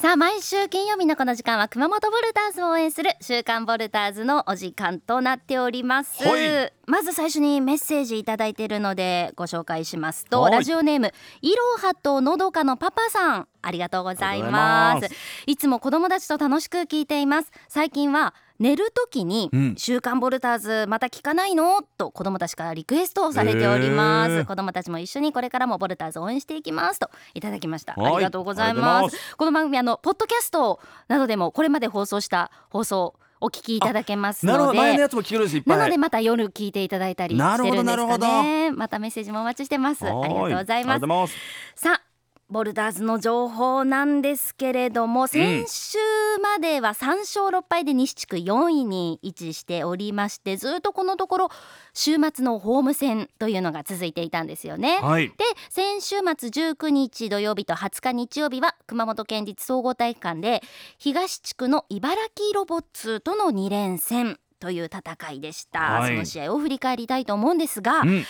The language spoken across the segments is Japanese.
さあ毎週金曜日のこの時間は熊本ボルターズを応援する週刊ボルターズのお時間となっております、はい。まず最初にメッセージいただいているのでご紹介しますとはい。ラジオネームいろはとのどかのパパさんありがとうございます。いつも子供たちと楽しく聞いています。最近は寝る時にうん。週刊ボルターズまた聞かないの？と子供たちからリクエストをされております、へー。子供たちも一緒にこれからもボルターズを応援していきますと。いただきました。はい。ありがとうございます。この番組あのポッドキャストなどでもこれまで放送した放送お聞きいただけますなるほのでど。前のやつも聞けるんですいっぱないのでまた夜聞いていただいたりしてなるんですかねまたメッセージもお待ちしてます。ありがとうございます。はありがとうございます。さあボルダーズの情報なんですけれども先週までは3勝6敗で西地区4位に位置しておりましてずっとこのところ週末のホーム戦というのが続いていたんですよね。はい。で先週末19日土曜日と20日日曜日は熊本県立総合体育館で東地区の茨城ロボッツとの2連戦という戦いでした、はい。その試合を振り返りたいと思うんですが、うん。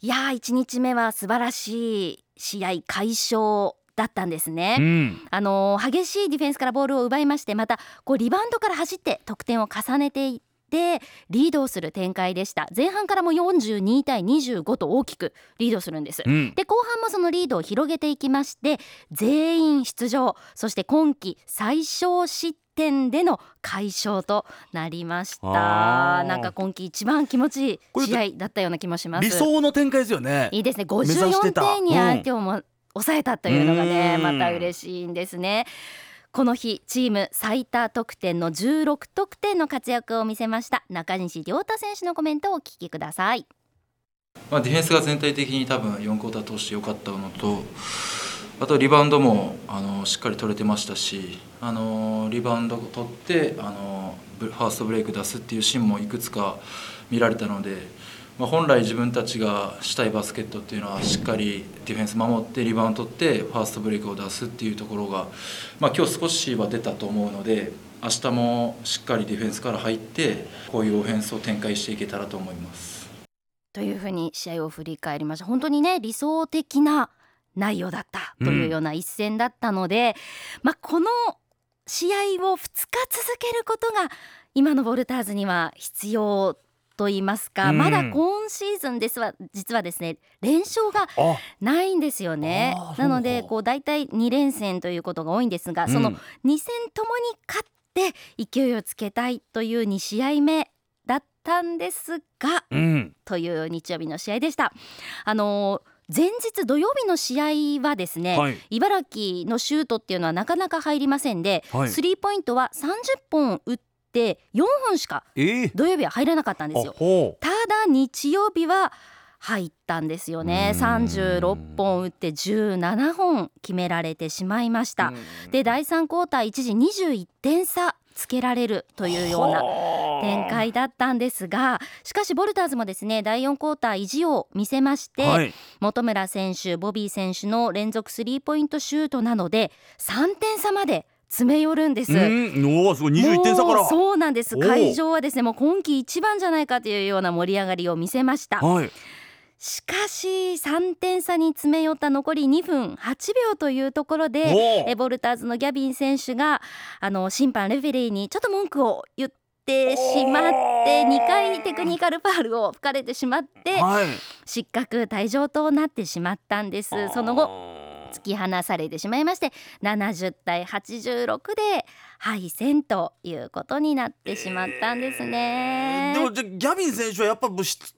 いやー1日目は素晴らしい試合快勝だったんですね。うんあのー激しいディフェンスからボールを奪いましてまたこうリバウンドから走って得点を重ねていってリードをする展開でした前半からも42対25と大きくリードするんです。うんで後半もそのリードを広げていきまして全員出場そして今季最小失点での快勝となりました。なんか今季一番気持ちいい試合だったような気もします。理想の展開ですよね。いいですね。目指して54た点に相手をも抑えたというのがね、うん。また嬉しいんですね。この日チーム最多得点の16得点の活躍を見せました。中西亮太選手のコメントをお聞きください。まあ、ディフェンスが全体的に多分4クォーター通して良かったのとあとリバウンドもあのしっかり取れてましたしあのリバウンドを取ってあのファーストブレイク出すっていうシーンもいくつか見られたので、まあ、本来自分たちがしたいバスケットっていうのはしっかりディフェンス守ってリバウンド取ってファーストブレイクを出すっていうところが、まあ、今日少しは出たと思うので明日もしっかりディフェンスから入ってこういうオフェンスを展開していけたらと思います。というふうに試合を振り返りました本当にね理想的な内容だったというような一戦だったので、まあこの試合を2日続けることが今のボルターズには必要と言いますか、うん。まだ今シーズンですは実はですね連勝があ。ないんですよね。なのでこう大体2連戦ということが多いんですが、そのうん2戦ともに勝って勢いをつけたいという2試合目だったんですがうん。という日曜日の試合でした。あの前日土曜日の試合はですね、はい。茨城のシュートっていうのはなかなか入りませんで、はい。スリーポイントは30本打って4本しかええ。土曜日は入らなかったんですよ。ほただ日曜日は入ったんですよね。うーん。36本打って17本決められてしまいました、で第3クォーター一時21点差つけられるというような展開だったんですがしかしボルターズもですね第4クォーター意地を見せまして、はい。本村選手ボビー選手の連続スリーポイントシュートなので3点差まで詰め寄るんです。うんおおすごい21点差から。そうなんです。会場はですねもう今季一番じゃないかというような盛り上がりを見せました。はいしかし3点差に詰め寄った残り2分8秒というところでおえボルターズのギャビン選手があの審判レフェリーにちょっと文句を言ってしまって2回テクニカルファールを吹かれてしまってはい。失格退場となってしまったんです。その後突き放されてしまいまして70対86で敗戦ということになってしまったんですね。でもじゃギャビン選手はやっぱ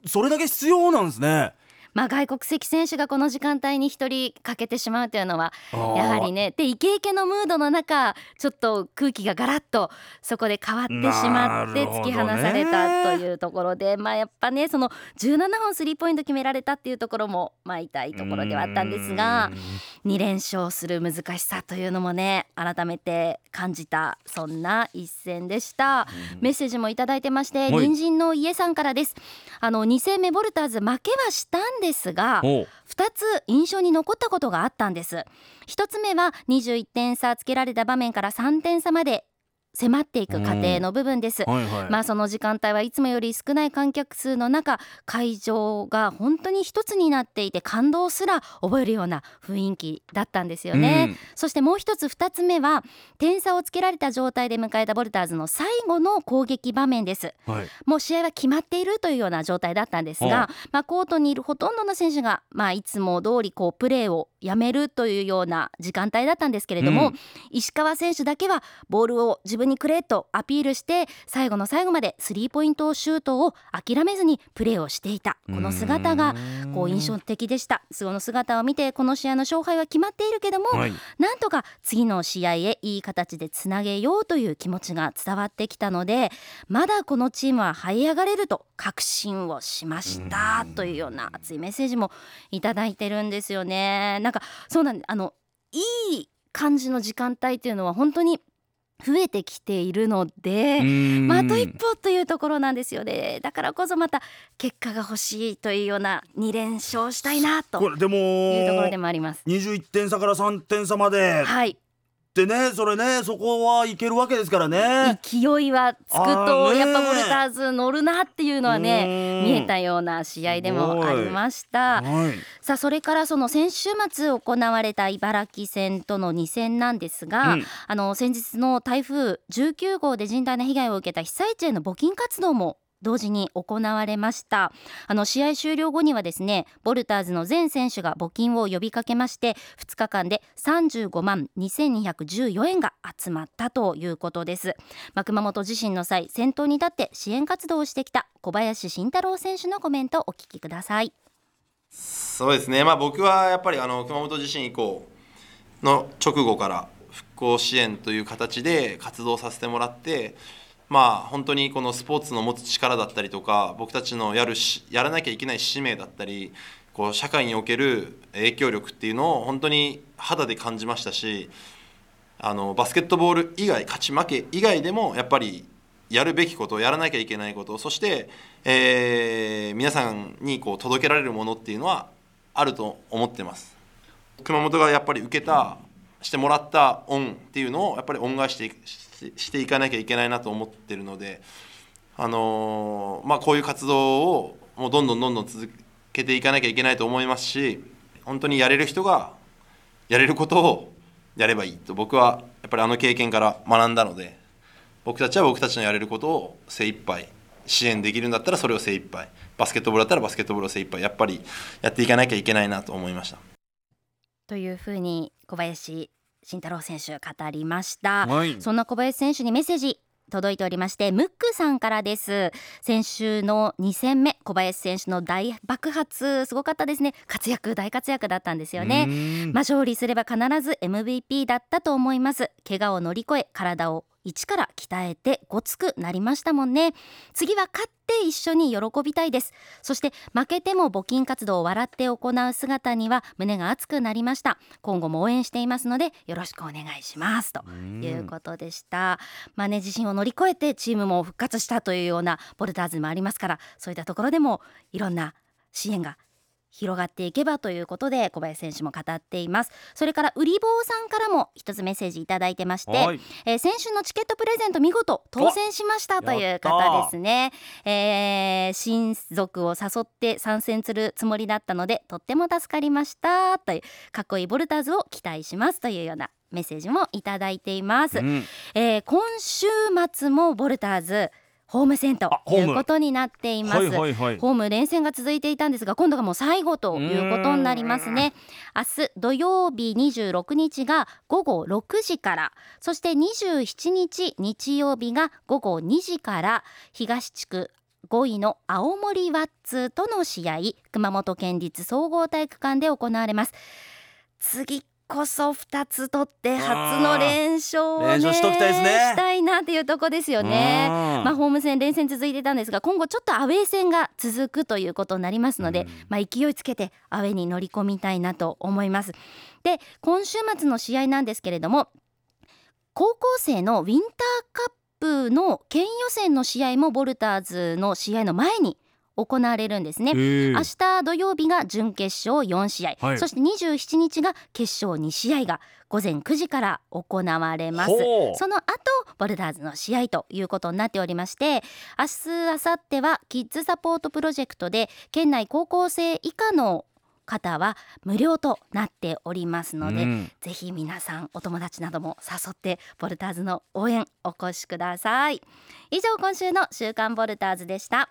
それだけ必要なんですねまあ、外国籍選手がこの時間帯に一人欠けてしまうというのはやはりねでイケイケのムードの中ちょっと空気がガラッとそこで変わってしまって突き放されたというところでまあやっぱねその17本スリーポイント決められたっていうところもまあ痛いところではあったんですが2連勝する難しさというのもね改めて感じたそんな一戦でした。メッセージもいただいてましてはい。隣人の家さんからです。あの2戦目ボルターズ負けはしたんですがおう。2つ印象に残ったことがあったんです。1つ目は21点差つけられた場面から3点差まで迫っていく過程の部分です。はいはい。まあその時間帯はいつもより少ない観客数の中会場が本当に一つになっていて感動すら覚えるような雰囲気だったんですよね、うん。そしてもう一つ二つ目は点差をつけられた状態で迎えたボルターズの最後の攻撃場面です。はい。もう試合は決まっているというような状態だったんですはが、まあ、コートにいるほとんどの選手が、まあ、いつも通りこうプレーをやめるというような時間帯だったんですけれども、うん。石川選手だけはボールを自分にくれとアピールして最後の最後までスリーポイントシュートを諦めずにプレーをしていた。この姿がこう印象的でした。その姿を見てこの試合の勝敗は決まっているけども、はい。なんとか次の試合へいい形でつなげようという気持ちが伝わってきたのでまだこのチームは這い上がれると確信をしましたというような熱いメッセージもいただいてるんですよね。なんかそうなんあのいい感じの時間帯というのは本当に増えてきているので、まあ、あと一歩というところなんですよね。だからこそまた結果が欲しいというような2連勝したいなとこれでもいうところでもあります。21点差から3点差まで。はいってねそれねそこはいけるわけですからね。勢いはつくとやっぱボルターズ乗るなっていうのはねうん。見えたような試合でもありました。はい。さあそれからその先週末行われた茨城戦との2戦なんですが、うん。あの先日の台風19号で甚大な被害を受けた被災地への募金活動も同時に行われました。あの試合終了後にはですねボルターズの全選手が募金を呼びかけまして2日間で35万2214円が集まったということです、まあ、熊本地震の際先頭に立って支援活動をしてきた小林慎太郎選手のコメントをお聞きください。そうですね、まあ、僕はやっぱりあの熊本地震以降の直後から復興支援という形で活動させてもらって、まあ、本当にこのスポーツの持つ力だったりとか僕たちのやるしやらなきゃいけない使命だったりこう社会における影響力っていうのを本当に肌で感じましたしあのバスケットボール以外勝ち負け以外でもやっぱりやるべきことやらなきゃいけないことそして、えー皆さんにこう届けられるものっていうのはあると思ってます。熊本がやっぱり受けたしてもらった恩っていうのをやっぱり恩返ししていししていかなきゃいけないなと思ってるので、あのーまあ、こういう活動をもうどんどんどんどん続けていかなきゃいけないと思いますし本当にやれる人がやれることをやればいいと僕はやっぱりあの経験から学んだので僕たちは僕たちのやれることを精一杯支援できるんだったらそれを精一杯バスケットボールだったらバスケットボールを精一杯やっぱりやっていかなきゃいけないなと思いました。というふうに小林慎太郎選手語りました、はい。そんな小林選手にメッセージ届いておりましてムックさんからです。先週の2戦目小林選手の大爆発すごかったですね。活躍大活躍だったんですよね。うん。まあ、勝利すれば必ず MVP だったと思います。怪我を乗り越え体を一から鍛えてごつくなりましたもんね。次は勝って一緒に喜びたいです。そして負けても募金活動を笑って行う姿には胸が熱くなりました。今後も応援していますのでよろしくお願いします。ということでした。まあね自信を乗り越えてチームも復活したというようなボルターズもありますからそういったところでもいろんな支援が広がっていけばということで小林選手も語っています。それから売り棒さんからも一つメッセージいただいてまして、はい。えー先週のチケットプレゼント見事当選しましたという方ですね、えー親族を誘って参戦するつもりだったのでとっても助かりましたというかっこいいボルターズを期待しますというようなメッセージもいただいています、うん。えー今週末もボルターズホーム戦ということになっています、はいはいはい。ホーム連戦が続いていたんですが今度がもう最後ということになりますね。明日土曜日26日が午後6時からそして27日日曜日が午後2時から東地区5位の青森ワッツとの試合熊本県立総合体育館で行われます。次こそ2つ取って初の連勝をね連勝しときたいですねしたいなっていうとこですよね。うんまあ、ホーム戦連戦続いていたんですが今後ちょっとアウェー戦が続くということになりますので、まあ、勢いつけてアウェーに乗り込みたいなと思います。で今週末の試合なんですけれども高校生のウィンターカップの県予選の試合もボルターズの試合の前に行われるんですね。明日土曜日が準決勝4試合、はい。そして27日が決勝2試合が午前9時から行われます。その後ボルダーズの試合ということになっておりまして明日明後日はキッズサポートプロジェクトで県内高校生以下の方は無料となっておりますので、うん。ぜひ皆さんお友達なども誘ってボルターズの応援お越しください。以上今週の週刊ボルターズでした